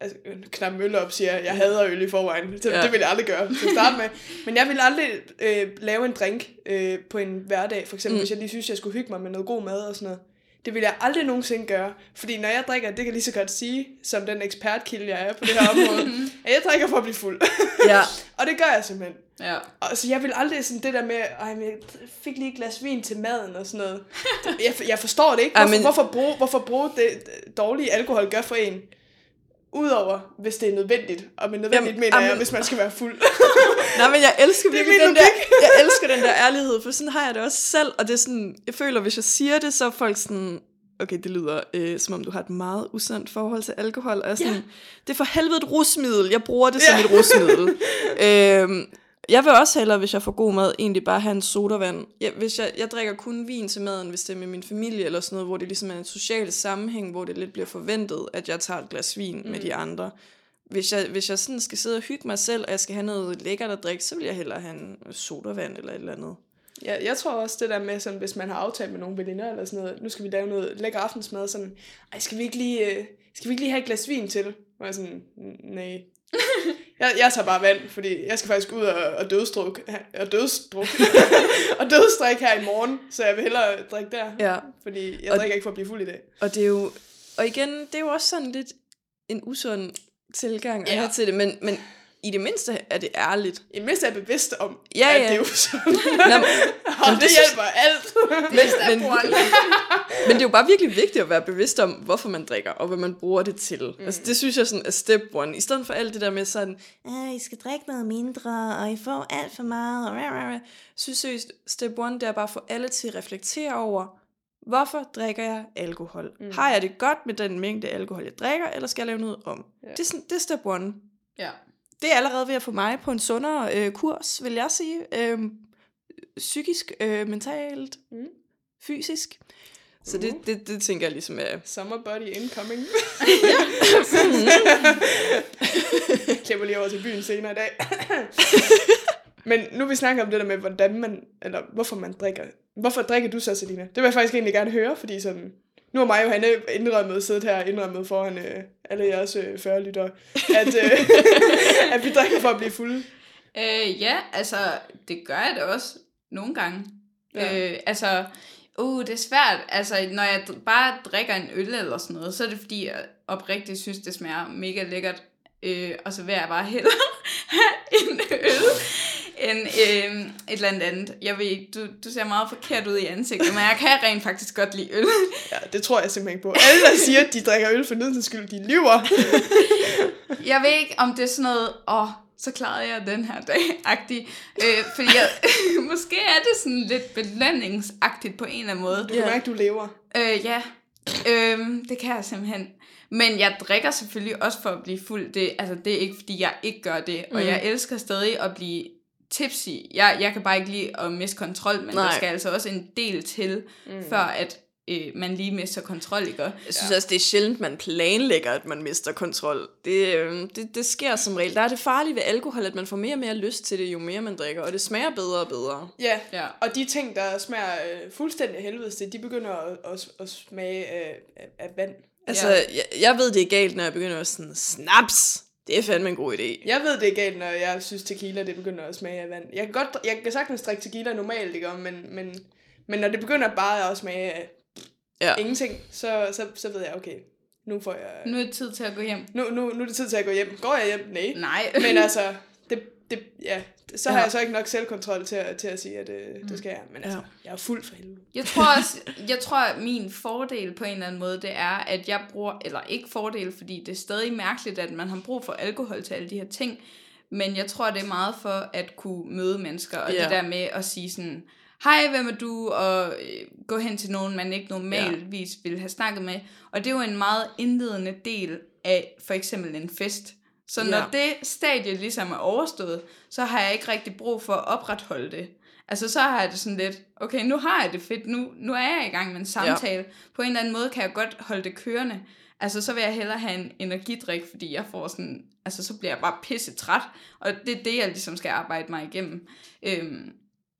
altså, knappe øl op, siger, jeg, jeg hader øl i forvejen. Så Ja. Det vil jeg aldrig gøre til at starte med. Men jeg vil aldrig øh, lave en drink øh, på en hverdag, for eksempel, Mm. mm. hvis jeg lige synes, jeg skulle hygge mig med noget god mad og sådan noget. Det vil jeg aldrig nogensinde gøre. Fordi når jeg drikker, det kan lige så godt sige, som den ekspertkilde, jeg er på det her område, at jeg drikker for at blive fuld. Ja, og det gør jeg simpelthen. Ja. Og så jeg vil aldrig sådan det der med, ej, men jeg fik lige et glas vin til maden og sådan noget. Jeg, jeg forstår det ikke. Hvorfor, men- hvorfor, bruge, hvorfor bruge det dårlige alkohol gør for en? Udover, hvis det er nødvendigt. Og med nødvendigt Jamen, mener jeg, jamen- hvis man skal være fuld. Nej, men jeg elsker er virkelig den der, jeg elsker den der ærlighed, for sådan har jeg det også selv, og det er sådan, jeg føler, hvis jeg siger det, så er folk sådan, okay, det lyder øh, som om du har et meget usundt forhold til alkohol, og jeg sådan, det er for helvede et rusmiddel, jeg bruger det som Ja. et rusmiddel. øhm, jeg vil også hellere, hvis jeg får god mad, egentlig bare have en sodavand. Jeg, hvis jeg, jeg drikker kun vin til maden, hvis det er med min familie eller sådan noget, hvor det ligesom er en social sammenhæng, hvor det lidt bliver forventet, at jeg tager et glas vin mm. med de andre. Hvis jeg, hvis jeg sådan skal sidde og hygge mig selv, og jeg skal have noget lækkert at drikke, så vil jeg hellere have en sodavand eller et eller andet. Ja, jeg tror også det der med, sådan, hvis man har aftalt med nogle veninder eller sådan noget, nu skal vi lave noget lækker aftensmad, sådan, ej, skal vi ikke lige, øh, skal vi ikke lige have et glas vin til? Og jeg sådan, "N- nej. Jeg, jeg tager bare vand, fordi jeg skal faktisk ud og, og dødstruk, og dødstruk, og dødstrik her i morgen, så jeg vil hellere drikke der, Ja, fordi jeg Og- drikker ikke for at blive fuld i dag. og det er jo, og igen, det er jo også sådan lidt en usund tilgang at Ja. have til det, men, men i det mindste er det ærligt. I mindst er jeg bevidst om, Ja, at ja. det er jo sådan. Nå, og det, det hjælper alt. men, men, men det er jo bare virkelig vigtigt at være bevidst om, hvorfor man drikker, og hvad man bruger det til. Mm. Altså, det synes jeg sådan er step one. I stedet for alt det der med sådan, I skal drikke noget mindre, og I får alt for meget, og rah, rah, rah. synes seriøst, step one, det er bare at få alle til at reflektere over, hvorfor drikker jeg alkohol? Mm. Har jeg det godt med den mængde alkohol, jeg drikker, eller skal jeg lave noget om? Ja. Det, er sådan, det er step one. Ja. Det er allerede ved at få mig på en sundere øh, kurs, vil jeg sige. Øhm, psykisk, øh, mentalt, Mm. fysisk. Så det, det, det tænker jeg ligesom er... Summer body incoming. Klipper lige over til byen senere i dag. Men nu vi snakker om det der med, hvordan man, eller hvorfor man drikker. Hvorfor drikker du så, Selina? Det vil jeg faktisk egentlig gerne høre, fordi sådan, nu har mig og Hanne indrømmet, siddet her og indrømmet foran øh, alle jeres øh, 40 lytter, at, øh, at vi drikker for at blive fulde. Øh, ja, altså, det gør jeg da også nogle gange. Ja. Øh, altså, uh, det er svært. Altså, når jeg bare drikker en øl eller sådan noget, så er det fordi, jeg oprigtigt synes, det smager mega lækkert. Øh, og så vil jeg bare hellere have en øl end øh, et eller andet andet. Jeg ved ikke, du, du ser meget forkert ud i ansigtet, men jeg kan rent faktisk godt lide øl. Ja, det tror jeg simpelthen på. Alle, der siger, at de drikker øl for nydelsens skyld, de lyver. Jeg ved ikke, om det er sådan noget, åh, oh, så klarede jeg den her dag, agtig. Øh, fordi jeg, måske er det sådan lidt belønningsagtigt på en eller anden måde. Du kan mærke, at du lever. Øh, ja, øh, det kan jeg simpelthen. Men jeg drikker selvfølgelig også for at blive fuld. Det, altså, det er ikke, fordi jeg ikke gør det. Og Mm. jeg elsker stadig at blive tipsy. Jeg, jeg kan bare ikke lide at miste kontrol, men Nej. der skal altså også en del til, mm. før at øh, man lige mister kontrol, ikke? Jeg synes ja. også, det er sjældent, man planlægger, at man mister kontrol. Det, øh, det, det sker som regel. Der er det farlige ved alkohol, at man får mere og mere lyst til det, jo mere man drikker, og det smager bedre og bedre. Ja, Ja. og de ting, der smager øh, fuldstændig helvedes til, de begynder at, at, at smage af, af, af vand. Altså, jeg, jeg ved, det er galt, når jeg begynder at sådan, snaps, det er fandme en god idé. Jeg ved, det er galt, når jeg synes, tequila det begynder at smage af vand. Jeg kan, godt, jeg kan sagtens drikke tequila normalt, ikke? Men, men, men når det begynder bare at smage af Ja. ingenting, så, så, så ved jeg, okay, nu får jeg... Nu er det tid til at gå hjem. Nu, nu, nu er det tid til at gå hjem. Går jeg hjem? Nej. Nej. Men altså, det, ja, så har Ja. jeg så ikke nok selvkontrol til, at- til at sige, at øh, det skal jeg. Men altså, Ja. jeg er fuld for helvede. Jeg tror også, jeg tror, at min fordel på en eller anden måde, det er, at jeg bruger, eller ikke fordel, fordi det er stadig mærkeligt, at man har brug for alkohol til alle de her ting, men jeg tror, det er meget for at kunne møde mennesker, og Ja. det der med at sige sådan, hej, hvem er du, og øh, gå hen til nogen, man ikke normalvis ja. ville have snakket med, og det er jo en meget indledende del af for eksempel en fest. Så når Ja. det stadie ligesom er overstået, så har jeg ikke rigtig brug for at opretholde det. Altså så har jeg det sådan lidt, okay, nu har jeg det fedt, nu, nu er jeg i gang med en samtale. Ja. På en eller anden måde kan jeg godt holde det kørende. Altså så vil jeg hellere have en energidrik, fordi jeg får sådan, altså så bliver jeg bare pisse træt, og det er det, jeg ligesom skal arbejde mig igennem. Øhm,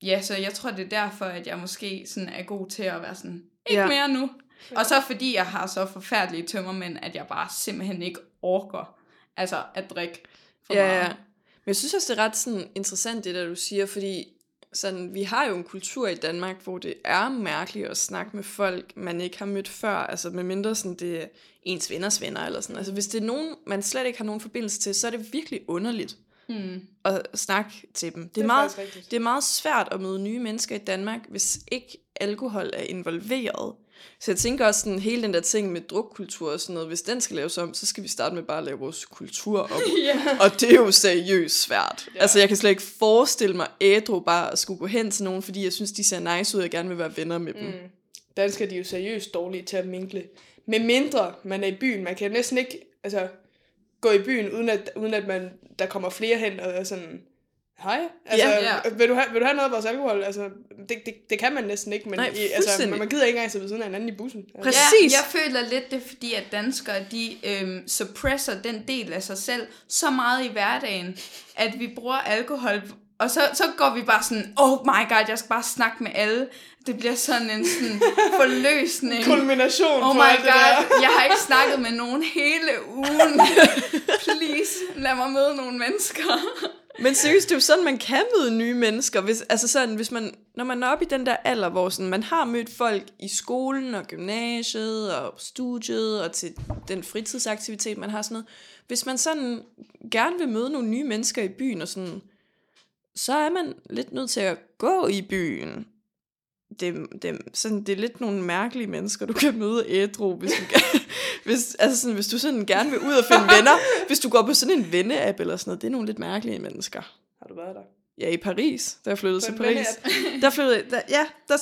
ja, så jeg tror, det er derfor, at jeg måske sådan er god til at være sådan, ikke Ja. mere nu. Og så fordi jeg har så forfærdelige tømmermænd, at jeg bare simpelthen ikke orker, altså at drikke for Ja, meget. ja. Men jeg synes også, det er ret sådan, interessant, det der du siger, fordi sådan, vi har jo en kultur i Danmark, hvor det er mærkeligt at snakke med folk, man ikke har mødt før, altså med mindre sådan, det er ens venners venner eller sådan. Altså hvis det er nogen, man slet ikke har nogen forbindelse til, så er det virkelig underligt Hmm. at snakke til dem. Det er, Det er meget, det er meget svært at møde nye mennesker i Danmark, hvis ikke alkohol er involveret. Så jeg tænker også sådan, hele den der ting med drukkultur og sådan noget, hvis den skal laves om, så skal vi starte med bare at lave vores kultur om. Ja. Og det er jo seriøst svært. Ja. Altså, jeg kan slet ikke forestille mig ædru bare at skulle gå hen til nogen, fordi jeg synes, de ser nice ud, og jeg gerne vil være venner med dem. Mm. Danskere de er jo seriøst dårlige til at minkle. Med mindre man er i byen. Man kan næsten ikke altså, gå i byen, uden at, uden at man, der kommer flere hen og sådan, hej, altså, Ja. Ja. Vil, du have, vil du have noget af vores alkohol? Altså, det, det, det kan man næsten ikke, men Nej, i, altså, man gider ikke engang sidde ved siden af hinanden i bussen. Altså, Præcis. Ja, jeg føler lidt det, er fordi at danskere, de øhm, suppresser den del af sig selv så meget i hverdagen, at vi bruger alkohol, og så, så går vi bare sådan, oh my god, jeg skal bare snakke med alle. Det bliver sådan en sådan forløsning. Kulmination Oh my det der. god, jeg har ikke snakket med nogen hele ugen. Please, lad mig møde nogle mennesker. Men seriøst, det er jo sådan, man kan møde nye mennesker. Hvis, altså sådan, hvis man, når man er oppe i den der alder, hvor sådan, man har mødt folk i skolen og gymnasiet og studiet og til den fritidsaktivitet, man har sådan noget. Hvis man sådan gerne vil møde nogle nye mennesker i byen og sådan, så er man lidt nødt til at gå i byen. Det, det, sådan, det er lidt nogle mærkelige mennesker, du kan møde ædru, hvis du, hvis, altså sådan, hvis du sådan gerne vil ud og finde venner. Hvis du går på sådan en venneapp eller sådan noget, det er nogle lidt mærkelige mennesker. Har du været der? Ja, i Paris, da jeg flyttede til Paris. Der flyttede, der, ja, der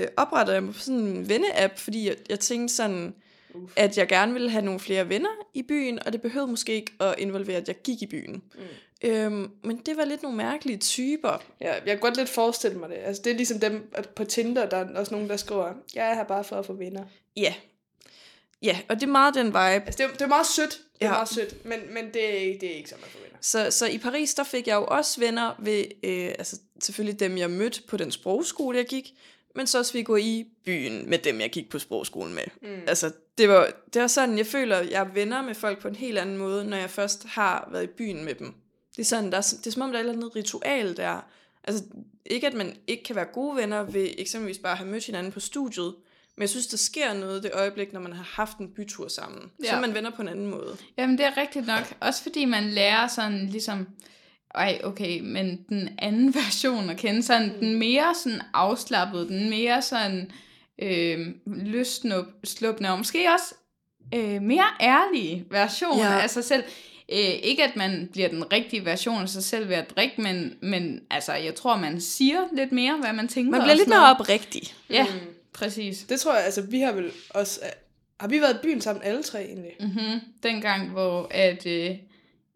øh, oprettede jeg mig på sådan en venneapp, fordi jeg, jeg tænkte sådan, Uf. at jeg gerne ville have nogle flere venner i byen, og det behøvede måske ikke at involvere, at jeg gik i byen. Mm. Øhm, men det var lidt nogle mærkelige typer. Ja, jeg kan godt lidt forestille mig det. Altså, det er ligesom dem på Tinder, der er også nogen, der skriver, jeg er her bare for at få venner. Ja. Ja, og det er meget den vibe. Altså, det er, det er meget sødt. Det er Ja. meget sødt, men, men det, er, ikke- det er ikke så meget for venner. Så, så i Paris, der fik jeg jo også venner ved, øh, altså selvfølgelig dem, jeg mødte på den sprogskole, jeg gik, men så også vi gå i byen med dem, jeg gik på sprogskolen med. Mm. Altså, det var, det var sådan, jeg føler, jeg er venner med folk på en helt anden måde, når jeg først har været i byen med dem. Det er sådan, der er, det er som om, der er et eller andet ritual der. Altså, ikke at man ikke kan være gode venner ved eksempelvis bare at have mødt hinanden på studiet, men jeg synes, der sker noget det øjeblik, når man har haft en bytur sammen. Ja. Så man venner på en anden måde. Jamen, det er rigtigt nok. Også fordi man lærer sådan ligesom... Ej, okay, men den anden version at kende, sådan den mere sådan afslappet, den mere sådan øh, løsnuppende, og måske også øh, mere ærlige version ja. af sig selv. Øh, ikke at man bliver den rigtige version af sig selv ved at drikke, men, men altså, jeg tror, man siger lidt mere, hvad man tænker. Man bliver lidt mere oprigtig. Ja, præcis. Det tror jeg, altså vi har vel også... Har vi været i byen sammen alle tre egentlig? Mm-hmm. Dengang, hvor at, øh,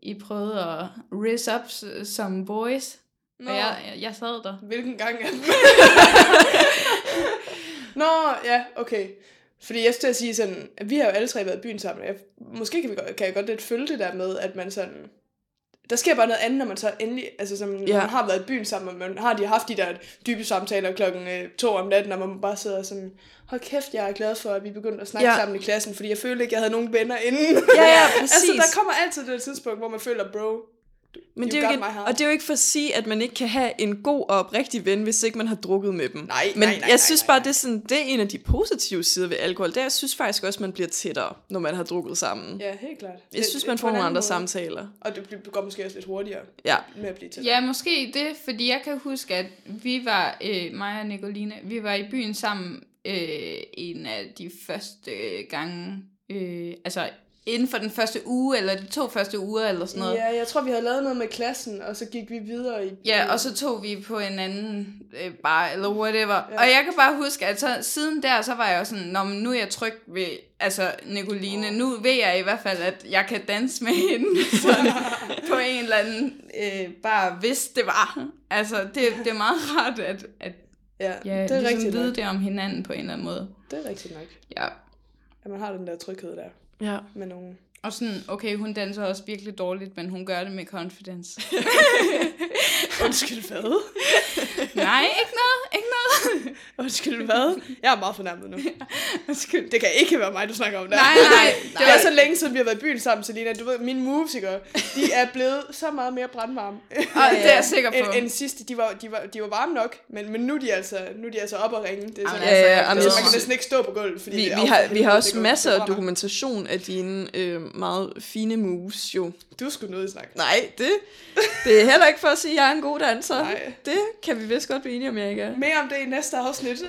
I prøvede at rise up som boys. Nå. Og jeg, jeg, jeg sad der. Hvilken gang er Nå, ja, okay. Fordi jeg skulle til at sige sådan, at vi har jo alle tre været i byen sammen. og Jeg, måske kan, vi, godt- kan jeg godt lidt følge det der med, at man sådan... Der sker bare noget andet, når man så endelig... Altså, som, når man har været i byen sammen, og man har de haft de der dybe samtaler klokken øh, to om natten, og man bare sidder sådan... Hold kæft, jeg er glad for, at vi begyndte at snakke. Ja. sammen i klassen, fordi jeg følte ikke, jeg havde nogen venner inden. Ja, ja, altså, præcis. der kommer altid det tidspunkt, hvor man føler, bro, Men det er jo ikke, og det er jo ikke for at sige, at man ikke kan have en god og oprigtig ven, hvis ikke man har drukket med dem. Nej, Men nej, nej, jeg synes nej, bare, nej. det er, sådan, det er en af de positive sider ved alkohol. Det er, jeg synes faktisk også, man bliver tættere, når man har drukket sammen. Ja, helt klart. Jeg synes, Det- man på får nogle andre måde. samtaler. Og det bliver- går måske også lidt hurtigere Ja. med at blive til. Ja, måske det, fordi jeg kan huske, at vi var, øh, mig og Nicoline, vi var i byen sammen øh, en af de første øh, gange, øh, altså inden for den første uge, eller de to første uger, eller sådan noget. Ja, jeg tror, vi havde lavet noget med klassen, og så gik vi videre i... Ja, og så tog vi på en anden øh, bar, eller whatever. Ja. Og jeg kan bare huske, at så, siden der, så var jeg jo sådan, Nå, men nu er jeg tryg ved, altså Nicoline, oh. nu ved jeg i hvert fald, at jeg kan danse med hende, sådan, på en eller anden øh, bar, hvis det var. Altså, det, det er meget rart, at, at Ja, ja, det er ligesom rigtigt vide nok. det om hinanden på en eller anden måde. Det er rigtigt nok. Ja. At man har den der tryghed der Ja. med nogen. Og sådan, okay, hun danser også virkelig dårligt, men hun gør det med confidence. Undskyld, hvad? Nej, ikke noget, ikke. Undskyld, hvad? Jeg er meget fornærmet nu. Undskyld. Det kan ikke være mig, du snakker om der. Nej, nej, Det er så længe siden, vi har været i byen sammen, Selina. Du ved, mine moves, ikke? De er blevet så meget mere brandvarme. Og det er jeg sikker på. end, end sidste. De var, de, var, de var varme nok, men, men nu, er de altså, nu er de altså op og ringe. Det er sådan, Ja, altså, ja, altså, man kan næsten ikke stå på gulvet, fordi Vi, vi, har, vi har også masser af dokumentation af dine øh, meget fine moves, jo. Du skulle noget snakke. Nej, det, det er heller ikke for at sige, at jeg er en god danser. Nej. Det kan vi vist godt blive enige om, jeg ikke er. Mere om det i næste afsnit. Ja.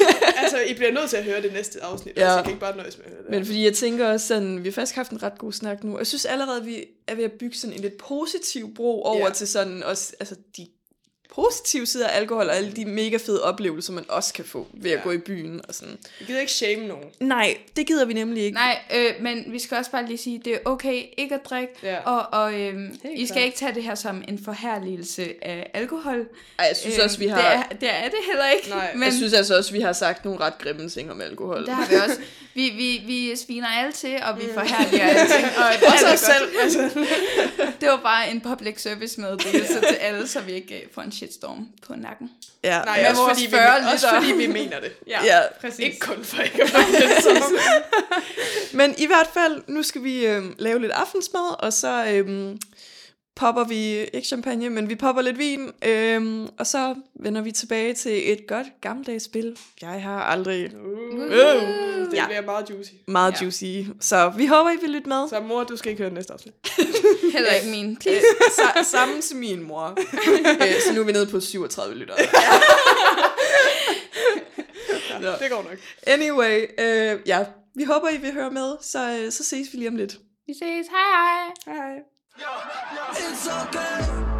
Øh, altså, I bliver nødt til at høre det næste afsnit. Ja. Altså, I kan ikke bare nøjes med at høre det. Men fordi jeg tænker også sådan, vi har faktisk haft en ret god snak nu, og jeg synes allerede, vi er ved at bygge sådan en lidt positiv bro over Ja. til sådan også, altså de positive sider af alkohol, og alle de mega fede oplevelser, man også kan få ved at Ja. gå i byen og sådan. Vi gider ikke shame nogen. Nej, det gider vi nemlig ikke. Nej, øh, men vi skal også bare lige sige, det er okay ikke at drikke, Ja. og, og øhm, I skal klart. ikke tage det her som en forherligelse af alkohol. Ej, jeg synes også, vi har... Det er det, er det heller ikke. Nej, men Jeg synes altså også, vi har sagt nogle ret grimme ting om alkohol. det har vi også. Vi, vi, vi sviner alle til, og vi forherliger alting. Og Også os selv. Altså. Det var bare en public service meddelelse til alle, så vi ikke øh, får en shitstorm på nakken. Ja, Nej, Med også, fordi vi, 40 også fordi vi mener det. Ja, Ja, præcis. Ikke kun for ikke at Men i hvert fald, nu skal vi øh, lave lidt aftensmad, og så øh, popper vi, ikke champagne, men vi popper lidt vin, øh, og så vender vi tilbage til et godt gammeldags spil. Jeg har aldrig Uh, øh, det Ja. bliver meget juicy. meget Ja. juicy, så vi håber, I vil lytte med. Så mor, du skal ikke høre næste afsnit. Heller ikke min. Øh, sa- sammen til min mor. øh, så nu er vi nede på 37 lytter. Ja, det går nok. Anyway, øh, ja, vi håber, I vil høre med, så, øh, så ses vi lige om lidt. Vi ses. Hej hej. Hej hej. It's okay.